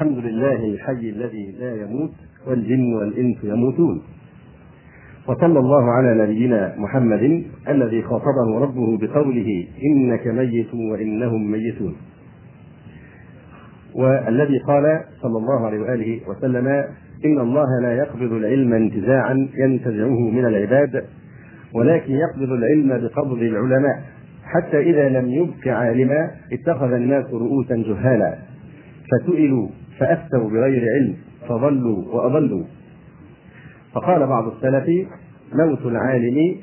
الحمد لله الحي الذي لا يموت والجن والإنس يموتون. وصلى الله على نبينا محمد الذي خاطبه ربه بقوله إنك ميت وإنهم ميتون. والذي قال صلى الله عليه وآله وسلم إن الله لا يقبض العلم انتزاعا ينتزعه من العباد ولكن يقبض العلم بقبض العلماء. حتى إذا لم يبق عالما اتخذ الناس رؤوسا جهالا فسئلوا فأفتوا بغير علم فضلوا وأضلوا. فقال بعض السلف موت العالم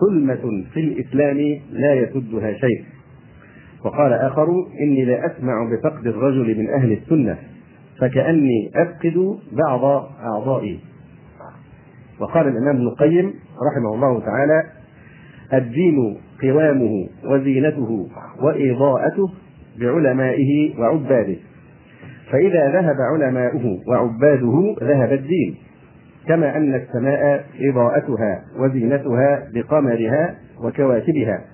ثلمة في الإسلام لا يسدها شيء. وقال آخر إني لا أسمع بفقد الرجل من أهل السنة فكأني أفقد بعض أعضائي. وقال الإمام ابن القيم رحمه الله تعالى الدين قوامه وزينته وإضاءته بعلمائه وعباده. فإذا ذهب علماؤه وعباده ذهب الدين كما أن السماء إضاءتها وزينتها بقمرها وكواكبها.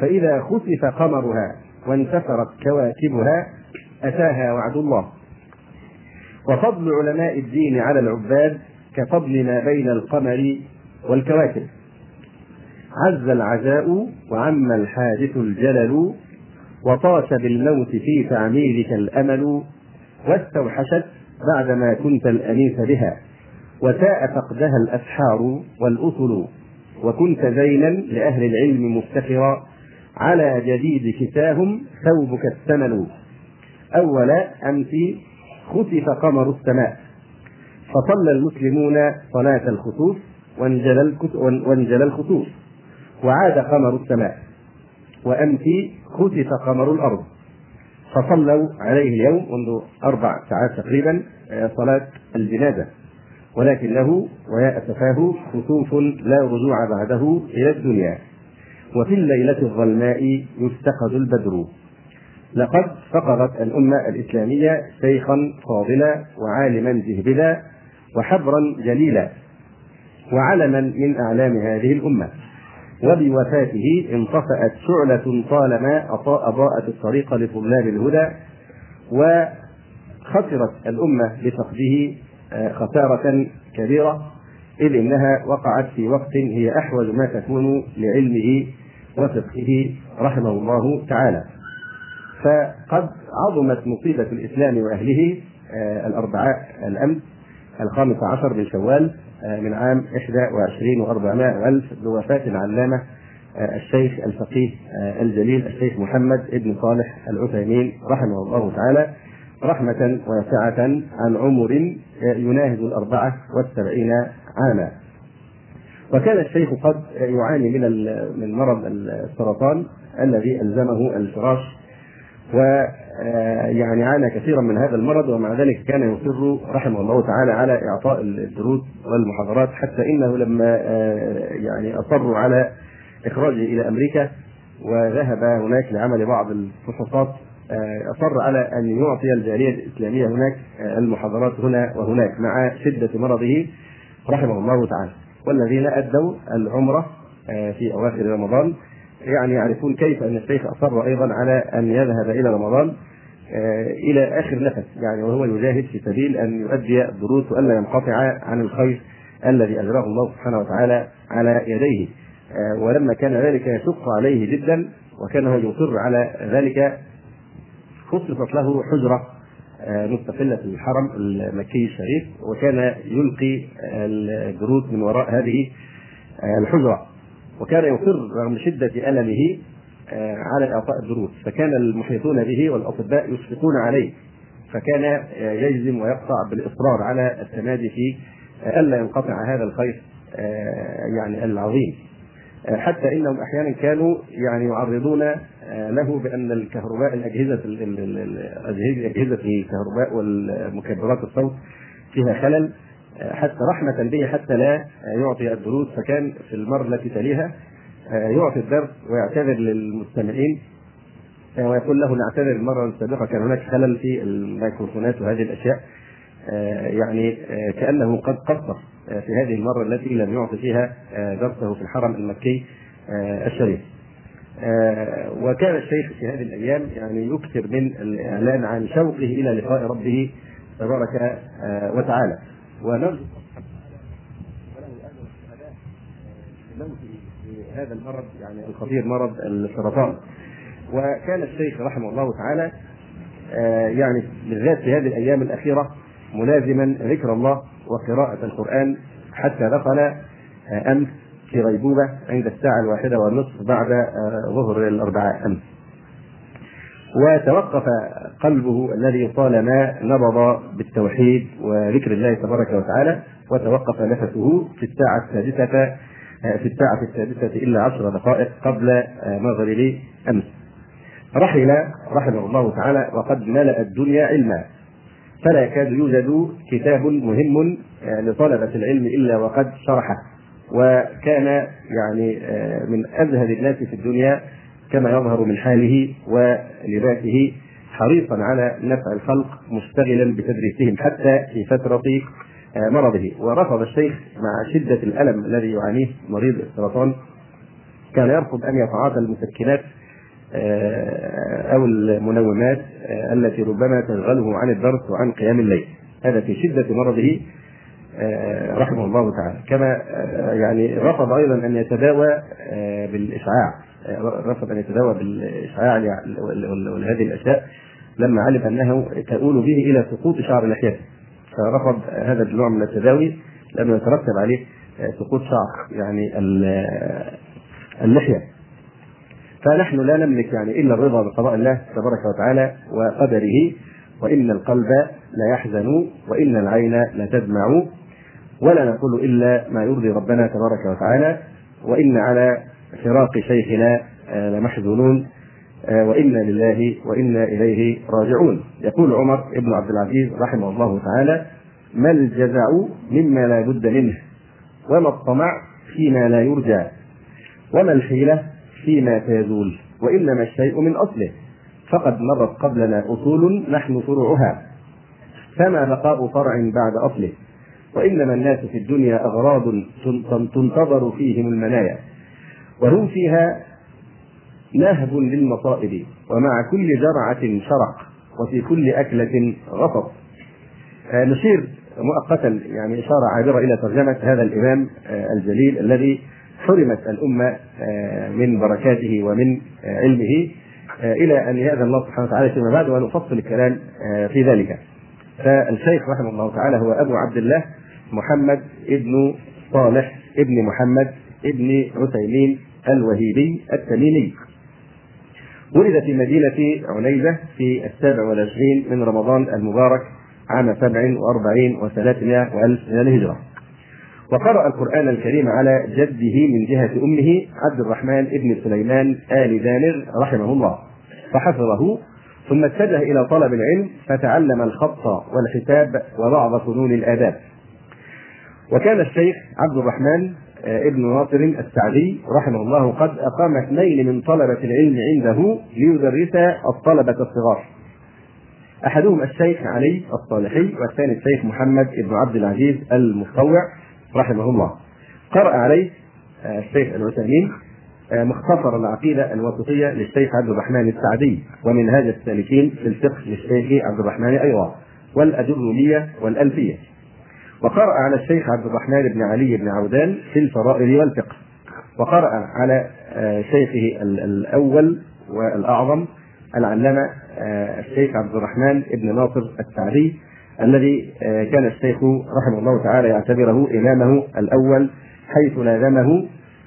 فإذا خسف قمرها وانتثرت كواكبها أتاها وعد الله. وفضل علماء الدين على العباد كفضل ما بين القمر والكواكب. عز العزاء وعم الحادث الجلل وطاش بالموت في تعميرك الأمل واستوحشت بعدما كنت الأنيس بها وساء فقدها الأسحار والأصل وكنت زينا لأهل العلم مفتخرا على جديد كساهم ثوبك الثمن أول أمس خسف قمر السماء فصلى المسلمون صلاة الخسوف وانجلى وانجلى الخسوف وعاد قمر السماء وأمس خسف قمر الأرض. فصلوا عليه اليوم منذ أربع ساعات تقريبا صلاة الجنازة. ولكنه ويا أسفاه خسوف لا رجوع بعده إلى الدنيا. وفي الليلة الظلماء يفتقد البدر. لقد فقدت الأمة الإسلامية شيخا فاضلا وعالما جهبلا وحبرا جليلا وعلما من أعلام هذه الأمة. وبوفاته انطفأت شعلة طالما أضاءت الطريق لطلاب الهدى وخسرت الأمة بفقده خسارة كبيرة إذ إنها وقعت في وقت هي أحوج ما تكون لعلمه وفقهه رحمه الله تعالى. فقد عظمت مصيبة الإسلام وأهله الأربعاء الأمس الخامس عشر من شوال من عام 21 و400 ألف بوفاة العلامة الشيخ الفقيه الجليل الشيخ محمد بن صالح العثيمين رحمه الله تعالى رحمة واسعة عن عمر يناهز الأربعة والسبعين عاما. وكان الشيخ قد يعاني من من مرض السرطان الذي ألزمه الفراش ويعني عانى كثيرا من هذا المرض ومع ذلك كان يصر رحمه الله تعالى على إعطاء الدروس والمحاضرات حتى إنه لما يعني اصروا على إخراجه إلى أمريكا وذهب هناك لعمل بعض الفحوصات أصر على أن يعطي الجالية الإسلامية هناك المحاضرات هنا وهناك مع شدة مرضه رحمه الله تعالى. والذين أدوا العمرة في أواخر رمضان يعني يعرفون كيف أن الشيخ أصر أيضا على أن يذهب إلى رمضان إلى آخر نفس يعني وهو يجاهد في سبيل أن يؤدي الدروس والا ينقطع عن الخير الذي أجراه الله سبحانه وتعالى على يديه. ولما كان ذلك يشق عليه جدا وكان هو يصر على ذلك خصصت له حجرة مستقلة في الحرم المكي الشريف وكان يلقي الدروس من وراء هذه الحجرة. وكان يصر رغم شدة ألمه على إعطاء الدروس. فكان المحيطون به والأطباء يشفقون عليه. فكان يجزم ويقطع بالإصرار على التمادي في ألا ينقطع هذا الخير يعني العظيم. حتى إنهم أحيانا كانوا يعني يعرضون له بأن الكهرباء الأجهزة أجهزة الكهرباء والمكبرات الصوت فيها خلل. حتى رحمة به حتى لا يعطي الدروس فكان في المرة التي تليها يعطي الدرس ويعتذر للمستمعين ويقول له نعتذر المرة السابقة كان هناك خلل في الميكروفونات وهذه الأشياء يعني كأنه قد قصر في هذه المرة التي لم يعطي فيها درسه في الحرم المكي الشريف. وكان الشيخ في هذه الأيام يعني يكثر من الإعلان عن شوقه إلى لقاء ربه تبارك وتعالى. في هذا المرض يعني الخطير مرض السرطان. وكان الشيخ رحمه الله تعالى يعني بالذات في هذه الأيام الأخيرة ملازما ذكر الله وقراءة القرآن حتى دخل أمس في غيبوبة عند الساعة الواحدة والنصف بعد ظهر الأربعاء. أمس. وتوقف قلبه الذي طالما نبض بالتوحيد وذكر الله تبارك وتعالى وتوقف نفسه في الساعة السادسة في الساعة السادسة إلا عشر دقائق قبل مغرب أمس. رحل رحمه الله تعالى وقد ملأ الدنيا علما. فلا يكاد يوجد كتاب مهم لطلبة العلم إلا وقد شرحه. وكان يعني من أزهد الناس في الدنيا كما يظهر من حاله ولباسه حريصا على نفع الخلق مشتغلا بتدريسهم حتى في فترة مرضه. ورفض الشيخ مع شدة الألم الذي يعانيه مريض السرطان كان يرفض أن يتعاطى المسكنات أو المنومات التي ربما تشغله عن الدرس وعن قيام الليل. هذا في شدة مرضه رحمه الله تعالى. كما يعني رفض أيضا أن يتداوى بالإشعاع. رفض أن يتداوى بالإشعاع وهذه الأشياء لما علم أنه تؤول به إلى سقوط شعر لحيته فرفض هذا النوع من التداوي لأنه يترتب عليه سقوط شعر يعني اللحية فنحن لا نملك يعني إلا الرضا بقضاء الله تبارك وتعالى وقدره وإن القلب لا يحزن وإن العين لتدمع ولا نقول إلا ما يرضي ربنا تبارك وتعالى وإن على فراق شيخنا لمحزونون وإنا لله وإنا إليه راجعون. يقول عمر بن عبد العزيز رحمه الله تعالى ما الجزع مما لا بد منه وما الطمع فيما لا يرجى وما الحيلة فيما تزول وإنما الشيء من أصله فقد مضت قبلنا أصول نحن فروعها فما بقاء فرع بعد أصله وإنما الناس في الدنيا أغراض تنتظر فيهم المنايا. وهم فيها نهب للمصائب ومع كل جرعة شرق وفي كل أكلة غصب. نشير مؤقتا يعني إشارة عابرة إلى ترجمة هذا الإمام الجليل الذي حرمت الأمة من بركاته ومن علمه إلى أن يأذن الله سبحانه وتعالى فيما بعد ونفصل الكلام في ذلك. فالشيخ رحمه الله تعالى هو أبو عبد الله محمد ابن صالح ابن محمد ابن عثيمين الوهيبي التميمي. ولد في مدينة عنيزة في السابع والعشرين من رمضان المبارك عام سبع وأربعين وثلاثمائة وألف من الهجرة وقرأ القرآن الكريم على جده من جهة أمه عبد الرحمن بن سليمان آل دانر رحمه الله. فحفظه ثم اتجه إلى طلب العلم فتعلم الخط والحساب وبعض فنون الآداب. وكان الشيخ عبد الرحمن ابن ناصر السعدي رحمه الله قد أقام اثنين من طلبة العلم عنده ليدرس الطلبة الصغار. أحدهم الشيخ علي الصالحي والثاني الشيخ محمد بن عبد العزيز المتطوع رحمه الله. قرأ عليه الشيخ العثيمين مختصر العقيدة الوسطية للشيخ عبد الرحمن السعدي ومنهاج السالكين في الفقه للشيخ عبد الرحمن أيضا والأجرمية والألفية. وقرأ على الشيخ عبد الرحمن بن علي بن عودان في الفرائض والفقه. وقرأ على شيخه الأول والأعظم العلامة الشيخ عبد الرحمن بن ناصر السعدي الذي كان الشيخ رحمه الله تعالى يعتبره إمامه الأول حيث لازمه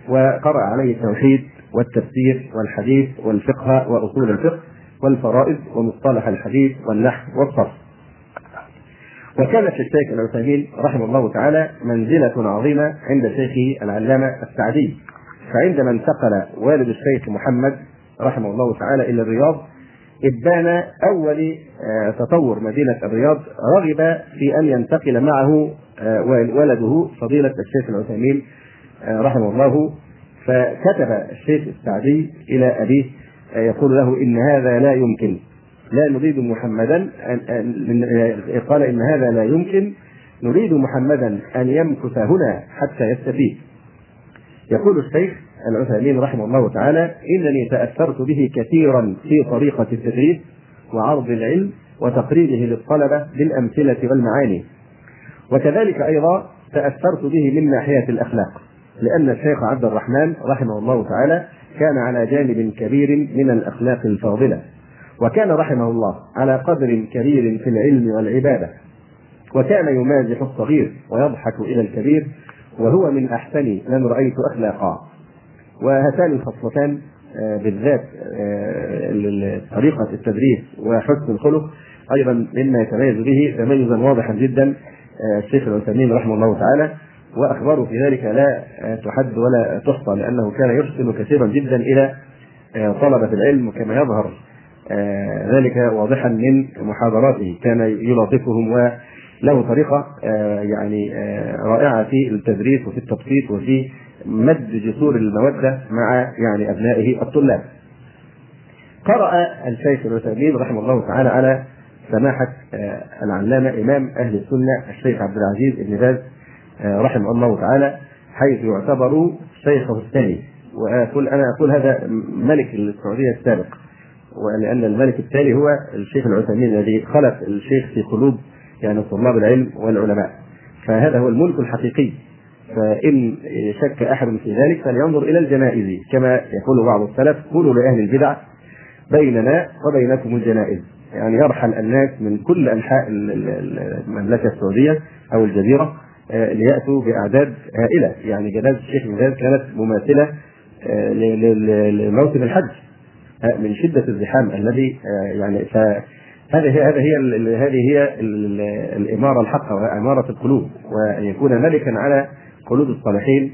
وقرأ عليه التوحيد والتفسير والحديث والفقه وأصول الفقه والفرائض ومصطلح الحديث والنحو والصرف. وكانت للشيخ العثيمين رحمه الله تعالى منزلة عظيمة عند شيخه العلامة السعدي. فعندما انتقل والد الشيخ محمد رحمه الله تعالى إلى الرياض إبان أول تطور مدينة الرياض رغب في أن ينتقل معه ولده فضيلة الشيخ العثيمين رحمه الله. فكتب الشيخ السعدي إلى أبيه يقول له إن هذا لا يمكن. لا نريد محمدا أن قال إن هذا لا يمكن نريد محمدا أن يمكث هنا حتى يستفيد. يقول الشيخ العثيمين رحمه الله تعالى إنني تأثرت به كثيرا في طريقة التدريس وعرض العلم وتقريبه للطلبة بالامثله والمعاني. وكذلك أيضا تأثرت به من ناحية الأخلاق لأن الشيخ عبد الرحمن رحمه الله تعالى كان على جانب كبير من الأخلاق الفاضلة. وكان رحمه الله على قدر كبير في العلم والعبادة. وكان يمازح الصغير ويضحك إلى الكبير وهو من أحسن من رأيت أخلاقا. وهاتان الخصلتان آه، بالذات آه، طريقه التدريس وحسن الخلق أيضا مما يتميز به تميزا واضحا جدا آه، الشيخ العثيمين رحمه الله تعالى. وأخباره في ذلك لا تحد ولا تحصى لأنه كان يحسن كثيرا جدا إلى طلبة العلم كما يظهر ذلك واضحا من محاضراته. كان يلاطفهم وله طريقة يعني رائعة في التدريس وفي التبسيط وفي مد جسور المودة مع يعني أبنائه الطلاب. قرأ الشيخ العثيمين رحمه الله تعالى على سماحة العلامة إمام أهل السنة الشيخ عبد العزيز بن باز رحمه الله تعالى حيث يعتبر شيخه الثاني. وأقول أنا أقول هذا ملك السعودية السابق. ولأن الملك التالي هو الشيخ العثيمين الذي خلف الشيخ في قلوب يعني طلاب العلم والعلماء. فهذا هو الملك الحقيقي. فإن شك أحد في ذلك فلينظر إلى الجنائز. كما يقول بعض السلف قولوا لأهل البدع بيننا وبينكم الجنائز. يعني يرحل الناس من كل أنحاء المملكة السعودية أو الجزيرة آه، ليأتوا بأعداد هائلة. يعني جنازة الشيخ بن كانت مماثلة آه، لموسم الحج. من شدة الزحام الذي يعني هذه هي هذه هي هذه هي الإمارة الحقة وإمارة القلوب وأن يكون ملكا على قلوب الصالحين.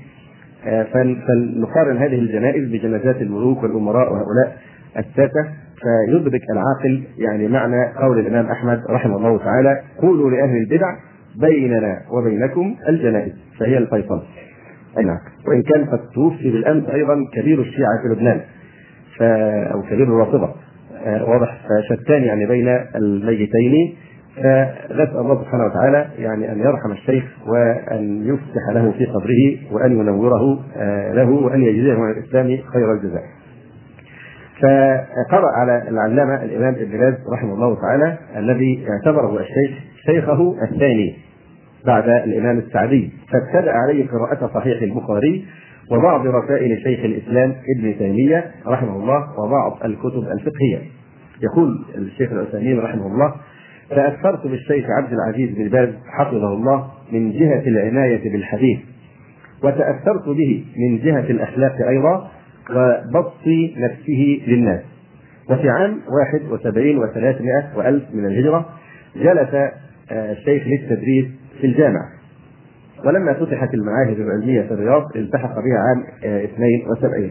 آه، فلنقارن هذه الجنائز بجنازات الملوك والأمراء وهؤلاء الساسه فيدرك العاقل يعني معنى قول الإمام أحمد رحمه الله تعالى قولوا لأهل البدع بيننا وبينكم الجنائز فهي الفيصل. اي نعم. وإن كان قد توفي بالأمس أيضا كبير الشيعة في لبنان. أو كبير الرافضه آه، واضح. فشتان يعني بين الميتين. فنسأل الله سبحانه وتعالى يعني أن يرحم الشيخ وأن يفتح له في قبره وأن ينوره آه، له وأن يجزيه عن الإسلام خير الجزاء. فقرأ على العلامة الإمام ابن باز رحمه الله تعالى الذي اعتبره الشيخ شيخه الثاني بعد الإمام السعدي. فابتدأ عليه قراءة صحيح البخاري وبعض رسائل شيخ الإسلام ابن تيمية رحمه الله وبعض الكتب الفقهية. يقول الشيخ العثيمين رحمه الله تأثرت بالشيخ عبد العزيز بن باز حفظه الله من جهة العناية بالحديث وتأثرت به من جهة الأخلاق أيضا وبسط نفسه للناس. وفي عام 71 و300 وألف من الهجرة جلس آه، الشيخ للتدريس في الجامع ولما فتحت المعاهد العلمية في الرياض التحق بها عام 72 آه،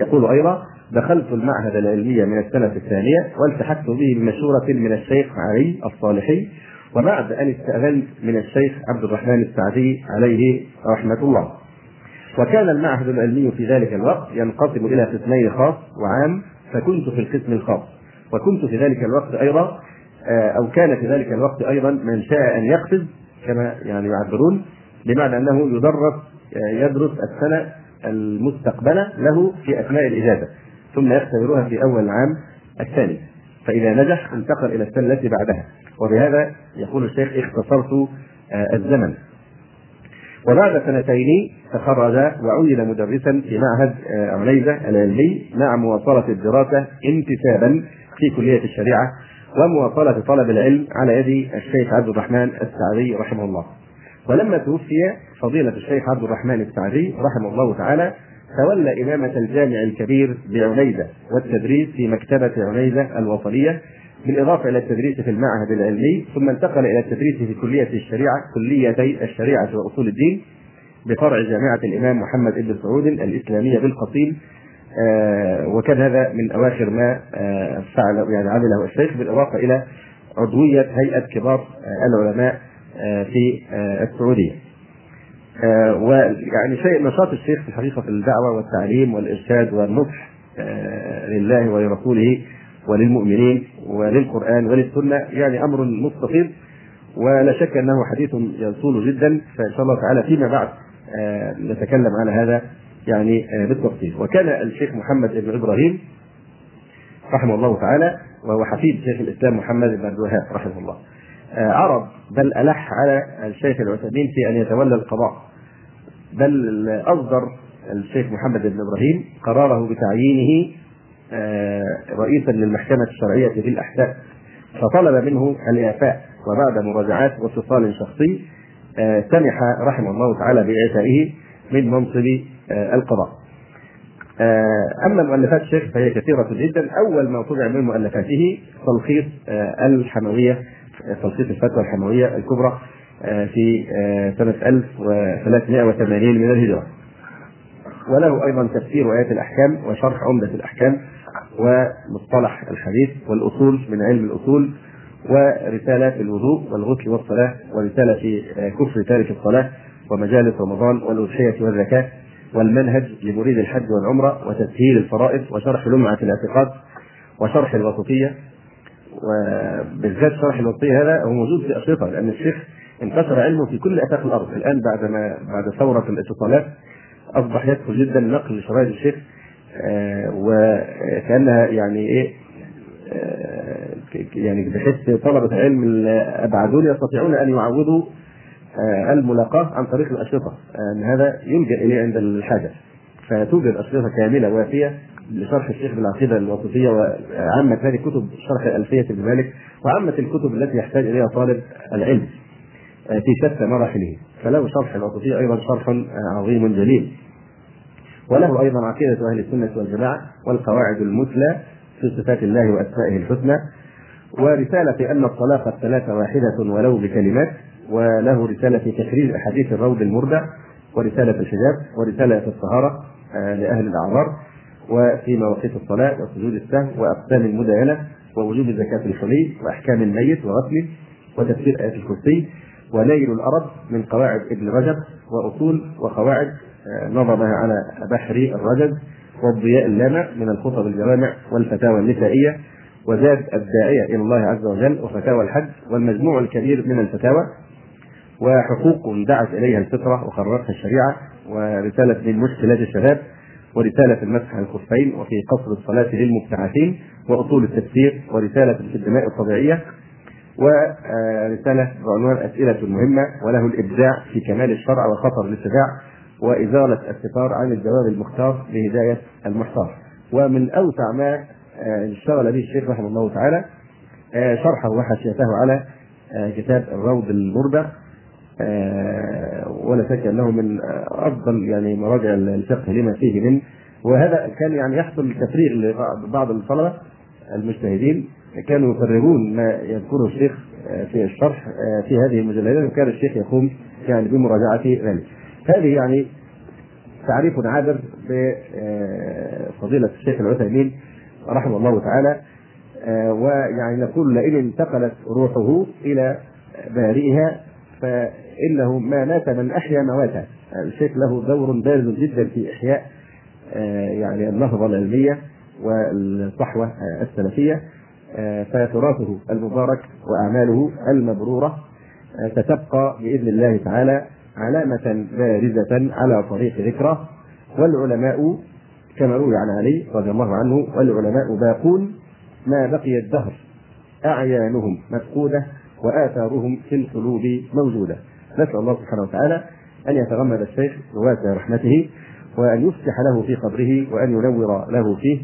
يقول أيضا دخلت المعهد العلمي من السنة الثانية والتحقت به بمشورة من الشيخ علي الصالحي وبعد أن استأذنت من الشيخ عبد الرحمن السعدي عليه رحمة الله. وكان المعهد العلمي في ذلك الوقت ينقسم إلى قسمين خاص وعام فكنت في القسم الخاص. وكنت في ذلك الوقت أيضا آه، أو كان في ذلك الوقت أيضا من شاء أن يقفز كما يعني يعبرون بمعنى أنه يدرس يدرس السنة المستقبلة له في أثناء الإجازة ثم يختبرها في أول العام الثاني فإذا نجح انتقل إلى السنة التي بعدها وبهذا يقول الشيخ اختصرت آه، الزمن وبعد سنتين تخرج وعين مدرسا في معهد آه، عنيزة العلمي مع مواصلة الدراسة انتسابا في كلية الشريعة ومواصلة طلب العلم على يد الشيخ عبد الرحمن السعدي رحمه الله. ولما توفي فضيلة الشيخ عبد الرحمن السعدي رحمه الله تعالى تولى إمامة الجامع الكبير بعنيزة والتدريس في مكتبة عنيزة الوطنية بالإضافة إلى التدريس في المعهد العلمي ثم انتقل إلى التدريس في كلية الشريعة كليتي الشريعة وأصول الدين بفرع جامعة الإمام محمد بن سعود الإسلامية بالقصيم آه وكان هذا من أواخر ما آه فعل يعني عمله الشيخ بالإضافة إلى عضوية هيئة كبار آه العلماء في آه، السعودية. آه، ويعني شيء نشاط الشيخ في الحقيقة في الدعوة والتعليم والإرشاد والنصح آه، لله ولرسوله وللمؤمنين وللقرآن وللسنة يعني أمر مستفيض ولا شك أنه حديث يطول جدا فإن شاء الله تعالى فيما بعد آه، نتكلم على هذا يعني بالتفصيل. وكان الشيخ محمد بن إبراهيم رحمه الله تعالى وهو حفيد شيخ الإسلام محمد بن عبد الوهاب رحمه الله. عرض بل ألح على الشيخ العثيمين في أن يتولى القضاء. بل اصدر الشيخ محمد بن إبراهيم قراره بتعيينه رئيسا للمحكمة الشرعية في الأحداث. فطلب منه الإعفاء وبعد مراجعات واتصال شخصي سمح رحمه الله تعالى بإعفائه من منصب القضاء. أما مؤلفات الشيخ فهي كثيرة جدا، أول ما طبع من مؤلفاته تلخيص الحموية تلخيص الفتوى الحموية الكبرى في سنة 1380 من الهجرة. وله أيضا تفسير آيات الأحكام وشرح عمدة الأحكام ومصطلح الحديث والأصول من علم الأصول ورسالة في الوضوء والغسل والصلاة ورسالة في كفر تارك الصلاة ومجالس رمضان والأضحية والزكاة والمنهج لمريد الحج والعمرة وتسهيل الفرائض وشرح لمعة الاعتقاد وشرح الوسطية وبالذات شرح الوسطية هذا هو موجود في أشرطة لأن الشيخ انتشر علمه في كل آفاق الأرض. الآن بعد ما بعد ثورة الاتصالات أصبح يسهل جدا نقل شرايط الشيخ وكأنها يعني إيه يعني بحيث طلبة العلم الأبعد دول يستطيعون أن يعوضوا الملاقاة عن طريق الأشرطة. أن هذا يلجأ إليه عند الحاجة. فتوجد أشرطة كاملة وافية لشرح الشيخ بالعقيدة الوسطية وعامة هذه كتب شرح ألفية ابن مالك وعامة الكتب التي يحتاج إليها طالب العلم في شتى مراحله. فله شرح الوسطية أيضا شرح عظيم جليل. وله أيضا عقيدة أهل السنة والجماعة والقواعد المثلى في صفات الله وأسمائه الحسنى. ورسالة في أن الطلاق الثلاثة واحدة ولو بكلمات وله رسالة في تخريج أحاديث الروض المردع ورسالة الحجاب ورسالة في الطهارة لأهل الأعذار. وفي مواقيت الصلاة وسجود السهو وأقسام المداينة ووجوب زكاة الحلي وأحكام الميت وغسله وتفسير آية الكرسي ونيل الأرض من قواعد ابن رجب وأصول وقواعد نظمها على بحر الرجب والضياء اللامع من الخطب الجوامع والفتاوى النسائية وزاد الداعية إلى الله عز وجل وفتاوى الحج والمجموع الكبير من الفتاوى وحقوق دعت إليها الفطرة وقررتها الشريعة ورسالة من مشكلات الشباب ورسالة المسح على الخفين وفي قصر الصلاة للمبتعثين وأصول التفسير ورسالة في الدماء الطبيعية ورسالة بعنوان أسئلة مهمة وله الإبداع في كمال الشرع وخطر الاتباع وإزالة الستار عن الجواب المختار لهداية المحتار. ومن أوسع ما اشتغل به الشيخ رحمه الله تعالى شرحه وحاشيته على كتاب الروض المربع ولا شك أنه من أفضل يعني مراجع الفقه لما فيه من وهذا كان يعني يحصل تفريغ لبعض الطلبة المجتهدين كانوا يفرغون ما يذكره الشيخ في الشرح في هذه المجلدات وكان الشيخ يقوم يعني بمراجعة ذلك. هذه يعني تعريف عابر بفضيلة الشيخ العثيمين رحمه الله تعالى ويعني نقول لئن انتقلت روحه إلى بارئها فإنه ما مات من أحيا مواتا الشيخ له دور بارز جدا في إحياء يعني النهضة العلمية والصحوة السلفية فتراثه المبارك وأعماله المبرورة ستبقى بإذن الله تعالى علامة بارزة على طريق ذكرى والعلماء كما روي عن علي رضي الله عنه والعلماء باقون ما بقي الدهر أعيانهم مفقودة وآثارهم في القلوب موجودة. نسأل الله سبحانه وتعالى أن يتغمد الشيخ بواسع رحمته وأن يفتح له في قبره وأن ينور له فيه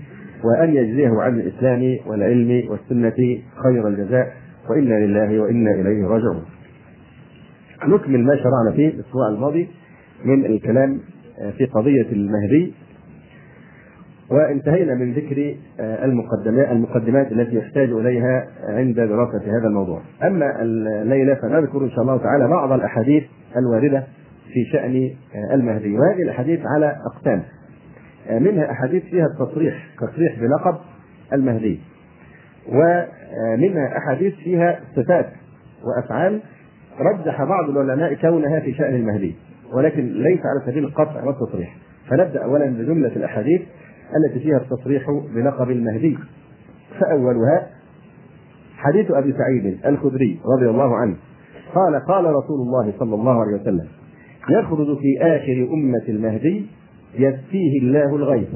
وأن يجزيه عن الإسلام والعلم والسنة خير الجزاء وإنا لله وإنا إليه راجعون. نكمل ما شرعنا فيه الأسبوع الماضي من الكلام في قضية المهدي وانتهينا من ذكر المقدمات المقدمات التي يحتاج إليها عند دراسة هذا الموضوع. أما الليلة فنذكر إن شاء الله تعالى بعض الأحاديث الواردة في شأن المهدي وهذه الأحاديث على أقسام. منها أحاديث فيها التصريح تصريح بلقب المهدي. ومنها أحاديث فيها صفات وأفعال رجح بعض العلماء كونها في شأن المهدي ولكن ليس على سبيل القطع والتصريح فنبدأ أولا بجملة الأحاديث التي فيها التصريح بلقب المهدي. فأولها حديث أبي سعيد الخدري رضي الله عنه. قال قال رسول الله صلى الله عليه وسلم يخرج في آخر أمة المهدي يسقيه الله الغيث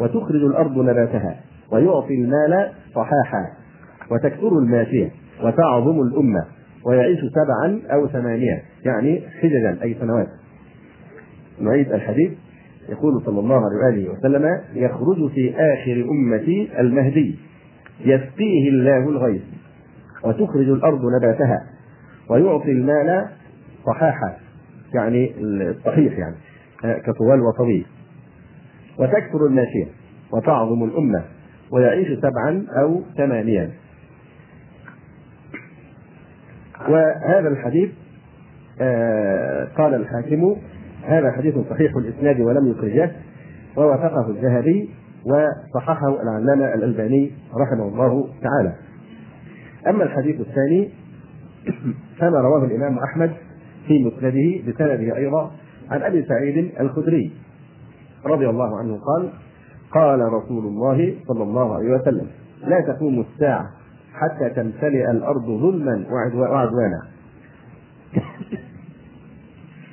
وتخرج الأرض نباتها ويعطي المال صحاحا وتكثر الماشية وتعظم الأمة ويعيش سبعا أو ثمانية يعني حججا أي سنوات. نعيد الحديث. يقول صلى الله عليه وآله وسلم يخرج في آخر أمتي المهدي يسقيه الله الغيث وتخرج الأرض نباتها ويعطي المال صحاحا يعني الصحيح يعني كطوال وطويل. وتكثر الماشية وتعظم الأمة ويعيش سبعا أو ثمانيا. وهذا الحديث آه قال الحاكم هذا حديث صحيح الإسناد ولم يخرجه ووافقه الذهبي وصححه العلامة الألباني رحمه الله تعالى. أما الحديث الثاني كما رواه الإمام أحمد في مسنده بسنده أيضا عن أبي سعيد الخدري رضي الله عنه قال قال رسول الله صلى الله عليه وسلم لا تقوم الساعة حتى تمتلئ الأرض ظلما وعدوانا.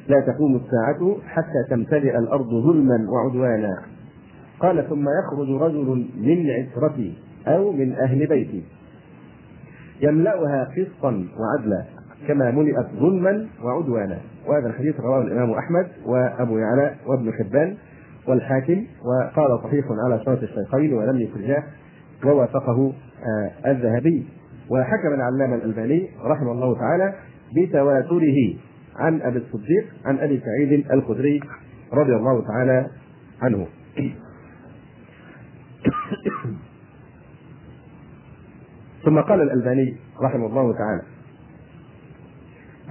لا تقوم الساعة حتى تمتلئ الأرض ظلما وعدوانا. قال ثم يخرج رجل من عترتي أو من أهل بيتي. يملأها قسطا وعدلا كما ملئت ظلما وعدوانا. وهذا الحديث رواه الإمام أحمد وأبو يعلى وابن حبان والحاكم وقال صحيح على شرط الشيخين ولم يخرجاه ووافقه آه الذهبي. وحكم العلامة الألباني رحمه الله تعالى بتواتره. عن أبي الصديق عن أبي سعيد الخدري رضي الله تعالى عنه. ثم قال الألباني رحمه الله تعالى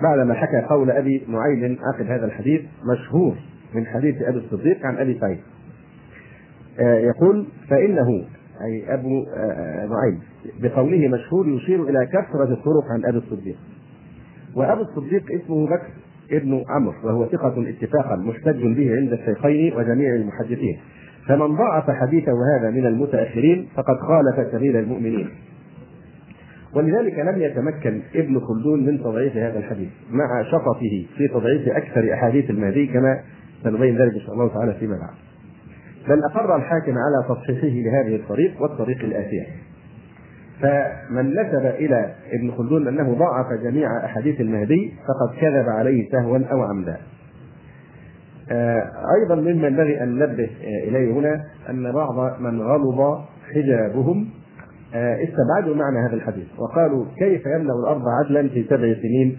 بعدما حكى قول أبي نعيم عقب هذا الحديث مشهور من حديث أبي الصديق عن أبي سعيد. يقول فإنه أي أبو نعيم بقوله مشهور يشير إلى كثرة الطرق عن أبي الصديق. وأبو الصديق اسمه بكر ابن عمرو وهو ثقة اتفاقا محتج به عند الشيخين وجميع المحدثين فمن ضعف حديثه هذا من المتأخرين فقد خالف سبيل المؤمنين ولذلك لم يتمكن ابن خلدون من تضعيف هذا الحديث مع شططه في تضعيف أكثر أحاديث المهدي كما سنبين ذلك إن شاء الله تعالى فيما بعد. بل أقر الحاكم على تصحيحه لهذه الطريق والطريق الآتية. فمن نسب إلى ابن خلدون أنه ضاعف جميع أحاديث المهدي فقد كذب عليه سهوا أو عمدا. أيضا مما ينبغي أن ننبه إليه هنا أن بعض من غلظ حجابهم استبعدوا معنى هذا الحديث وقالوا كيف يملا الأرض عدلا في سبع سنين؟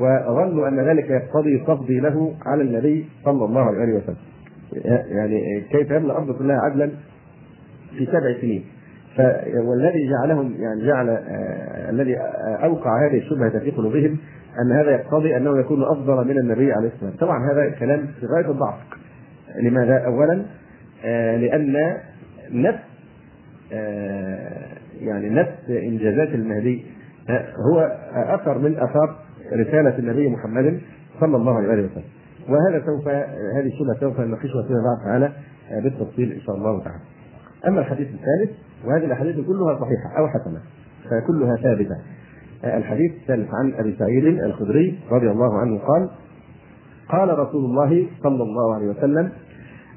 وظنوا أن ذلك يقتضي تفضيله على النبي صلى الله عليه وسلم. يعني كيف يملا الأرض كلها عدلا في سبع سنين؟ والذي جعلهم يعني جعل آه الذي أوقع هذه الشبهة في قلوبهم أن هذا يقتضي أنه يكون أفضل من النبي عليه الصلاة والسلام. طبعا هذا كلام في غاية الضعف. لماذا؟ اولا آه لأن نفس آه يعني نفس إنجازات المهدي هو أثر من أثار رسالة النبي محمد صلى الله عليه وسلم. وهذا سوف هذه الشبهة سوف نناقشها فيما بعد تعالى بالتفصيل إن شاء الله تعالى. أما الحديث الثالث وهذه الأحاديث كلها صحيحة أو حسنة فكلها ثابتة. الحديث الثالث عن أبي سعيد الخدري رضي الله عنه قال: قال رسول الله صلى الله عليه وسلم: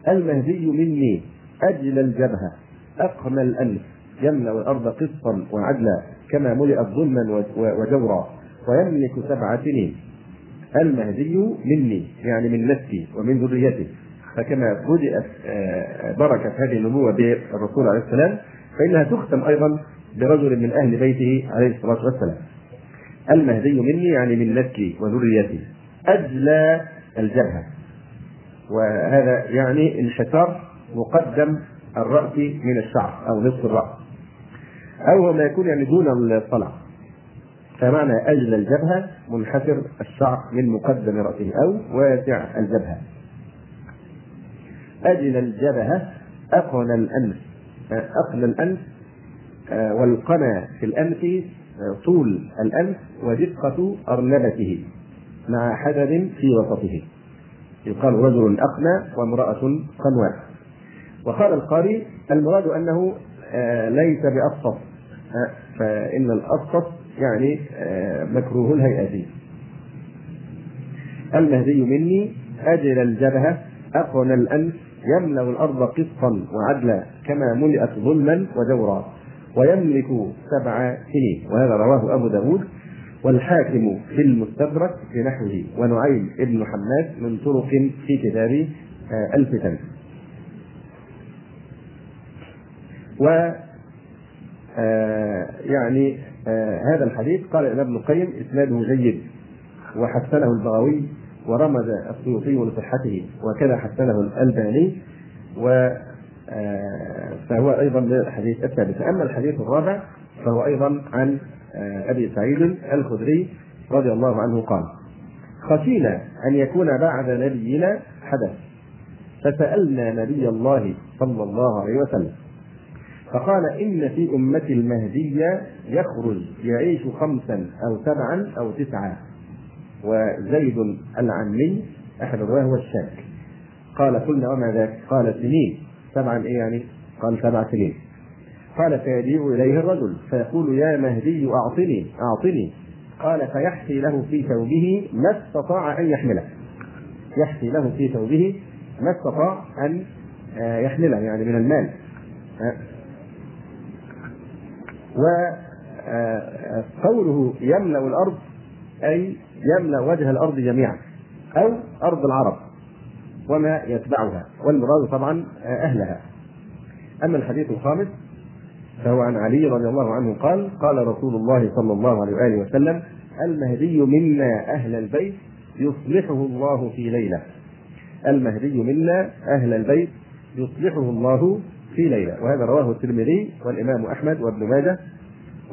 المهدي مني أجل الجبهة اقمى الانف يملأ الأرض قسطا وعدلا كما ملئت ظلما وجورا ويملك سبع سنين المهدي مني يعني من نفسي ومن ذريتي فكما بدأت بركة هذه النبوة بالرسول عليه السلام فإنها تختم أيضا برجل من أهل بيته عليه الصلاة والسلام. المهدي مني يعني من نفسي وذريتي. أجلى الجبهة. وهذا يعني انحسار مقدم الرأس من الشعر أو نصف الرأس. أو ما يكون يعني دون الصلع فمعنى أجل الجبهة منحسر الشعر من مقدم رأسه أو واسع الجبهة. أجل الجبهة أقن الأنف أقن الأنف والقنا في الأنف طول الأنف ودقة أرنبته مع حدد في وسطه. يقال رجل أقنى وامرأة قنواء وقال القاري المراد أنه ليس بأبسط فإن الأبسط يعني مكروه الهيئة. المهدي مني أجل الجبهة أقن الأنف يملأ الأرض قسطا وعدلا كما ملئت ظلما وجورا ويملك سبع سنين. وهذا رواه أبو داود والحاكم في المستدرك بنحوه ونعيم ابن حماد من طرق في كتاب آه، الفتن. و آه، يعني آه، هذا الحديث قال ابن القيم إسناده جيد وحسنه البغوي. ورمز السيوطي لصحته وكذا حسنه الألباني. و آه، فهو أيضا من الحديث الثابت. أما الحديث الرابع فهو أيضا عن آه، أبي سعيد الخدري رضي الله عنه قال خشينا أن يكون بعد نبينا حدث فسألنا نبي الله صلى الله عليه وسلم فقال إن في أمتي المهدية يخرج يعيش خمسا أو سبعا أو تسعا وزيد العمي أحد الرواة هو الشاك. قال قلنا وما ذاك؟ قال سنين. سبعا إيه يعني؟ قال سبع سنين. قال فيجيء إليه الرجل فيقول يا مهدي أعطني أعطني. قال فيحفي له في ثوبه ما استطاع أن يحمله. يحفي له في ثوبه ما استطاع أن آه، يحمله يعني من المال. وقوله آه، يملأ الأرض أي يملأ وجه الأرض جميعا أو أرض العرب وما يتبعها والمراد طبعا أهلها. أما الحديث الخامس فهو عن علي رضي الله عنه قال قال رسول الله صلى الله عليه وآله وسلم المهدي منا أهل البيت يصلحه الله في ليلة. المهدي منا أهل البيت يصلحه الله في ليلة. وهذا رواه الترمذي والإمام أحمد وابن ماجه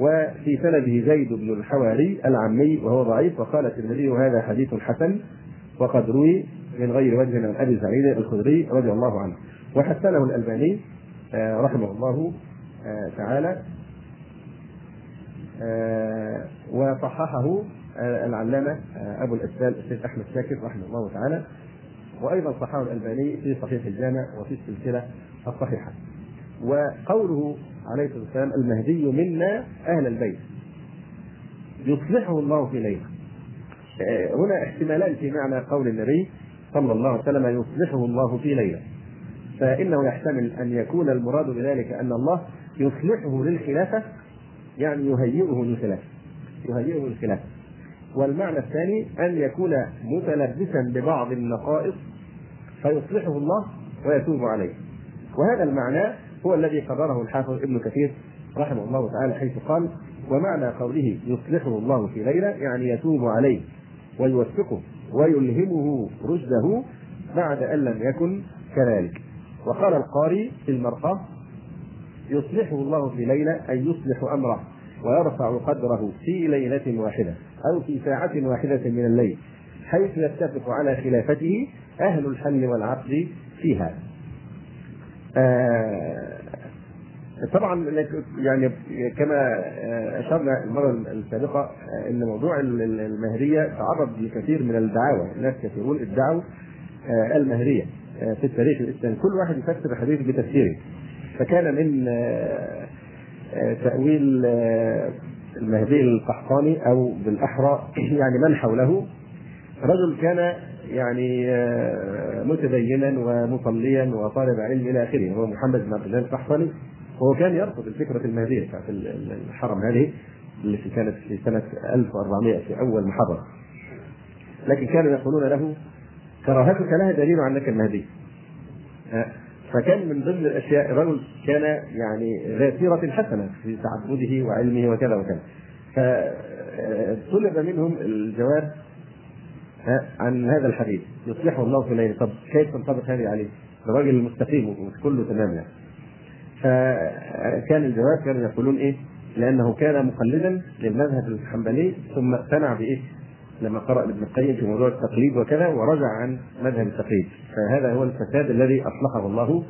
وفي سنده زيد بن الحواري العمي وهو ضعيف وقال الترمذي هذا حديث حسن وقد روي من غير وجه من أبي سعيد الخدري رضي الله عنه. وحسنه الألباني آه، رحمه الله آه، تعالى آه، وصححه العلامة أبو الاسبال الشيخ أحمد شاكر رحمه الله تعالى وأيضا صححه الألباني في صحيح الجامع وفي السلسلة الصحيحة. وقوله عليه الصلاة والسلام المهدي منا أهل البيت. يصلحه الله في ليلة. آه، هنا احتمالان في معنى قول النبي صلى الله عليه وسلم يصلحه الله في ليلة. فإنه يحتمل أن يكون المراد بذلك أن الله يصلحه للخلافة يعني يهيئه للخلافة. يهيئه للخلافة. والمعنى الثاني أن يكون متلبسا ببعض النقائص فيصلحه الله ويتوب عليه. وهذا المعنى هو الذي قرره الحافظ ابن كثير رحمه الله تعالى حيث قال ومعنى قوله يصلحه الله في ليلة يعني يتوب عليه ويوفقه ويلهمه رشده بعد أن لم يكن كذلك وقال القاري في المرقى يصلحه الله في ليلة أي يصلح أمره ويرفع قدره في ليلة واحدة أو في ساعة واحدة من الليل حيث يتفق على خلافته أهل الحل والعقد فيها آه طبعا يعني كما أشرنا المرة السابقة إن موضوع المهرية تعرض لكثير من الدعاوى، الناس كثيرون ادعوا آه، المهرية آه، في التاريخ الإسلامي، كل واحد يفسر الحديث بتفسيره. فكان من تأويل المهدي القحطاني أو بالأحرى يعني من حوله. رجل كان يعني آه، متدينا ومصليا وطالب علم إلى آخره هو محمد بن عبد الله القحطاني. وهو كان يرفض الفكرة المهدية بتاعت الحرم هذه التي كانت في سنة 1400 في أول محرم. لكن كانوا يقولون له كراهتك لها دليل أنك المهدي. آه، فكان من ضمن الأشياء رجل كان يعني ذا سيرة حسنة في تعبده وعلمه وكذا وكذا. فطلب منهم الجواب عن هذا الحديث. يصلحه الله في الليل. طب كيف تنطبق هذه عليه؟ الراجل المستقيم وكله تمام يعني. فكان الجواب كانوا يقولون إيه؟ لأنه كان مقلدا للمذهب الحنبلي ثم اقتنع بإيه؟ لما قرأ ابن القيم في موضوع التقليد وكذا ورجع عن مذهب التقليد. فهذا هو الفساد الذي أصلحه الله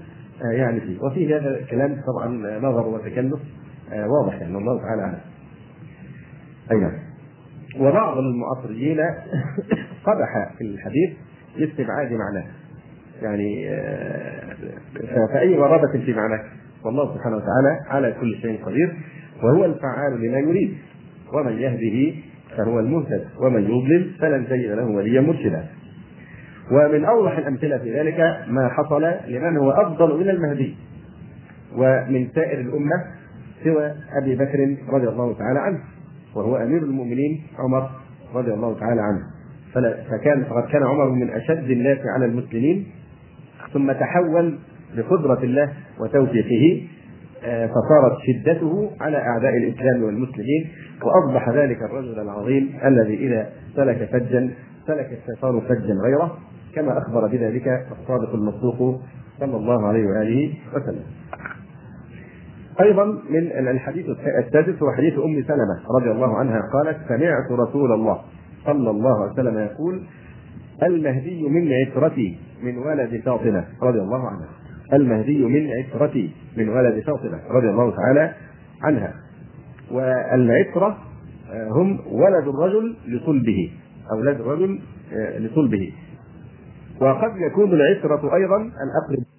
آه، يعني فيه. وفيه هذا الكلام طبعا نظر وتكلف آه، واضح يعني الله تعالى أعلم. أي نعم. وبعض المعاصرين قبح في الحديث لاستبعاد معناه. يعني آه، فأي غرابة في معناه؟ والله سبحانه وتعالى على كل شيء قدير وهو الفعال لما يريد. ومن يهده فهو المهتد ومن يضلل فلن تجد له وليا مرشدا. ومن أوضح الأمثلة في ذلك ما حصل لمن هو أفضل من المهدي ومن سائر الأمة سوى أبي بكر رضي الله تعالى عنه وهو أمير المؤمنين عمر رضي الله تعالى عنه. فكان فقد كان عمر من أشد الناس على المسلمين ثم تحول بقدرة الله وتوفيقه آه، فصارت شدته على أعداء الإسلام والمسلمين وأصبح ذلك الرجل العظيم الذي إذا سلك فجا سلك الشيطان فجا غيره كما أخبر بذلك الصادق المصدوق صلى الله عليه وآله وسلم. أيضا من الحديث السادس هو حديث أم سلمة رضي الله عنها قالت سمعت رسول الله صلى الله عليه وسلم يقول المهدي من عترتي من ولد فاطمة رضي الله عنها المهدي من عترتي من ولد فاطمة رضي الله تعالى عنها. والعترة آه، هم ولد الرجل لصلبه أولاد الرجل آه، لصلبه. وقد يكون العترة أيضا الأقرب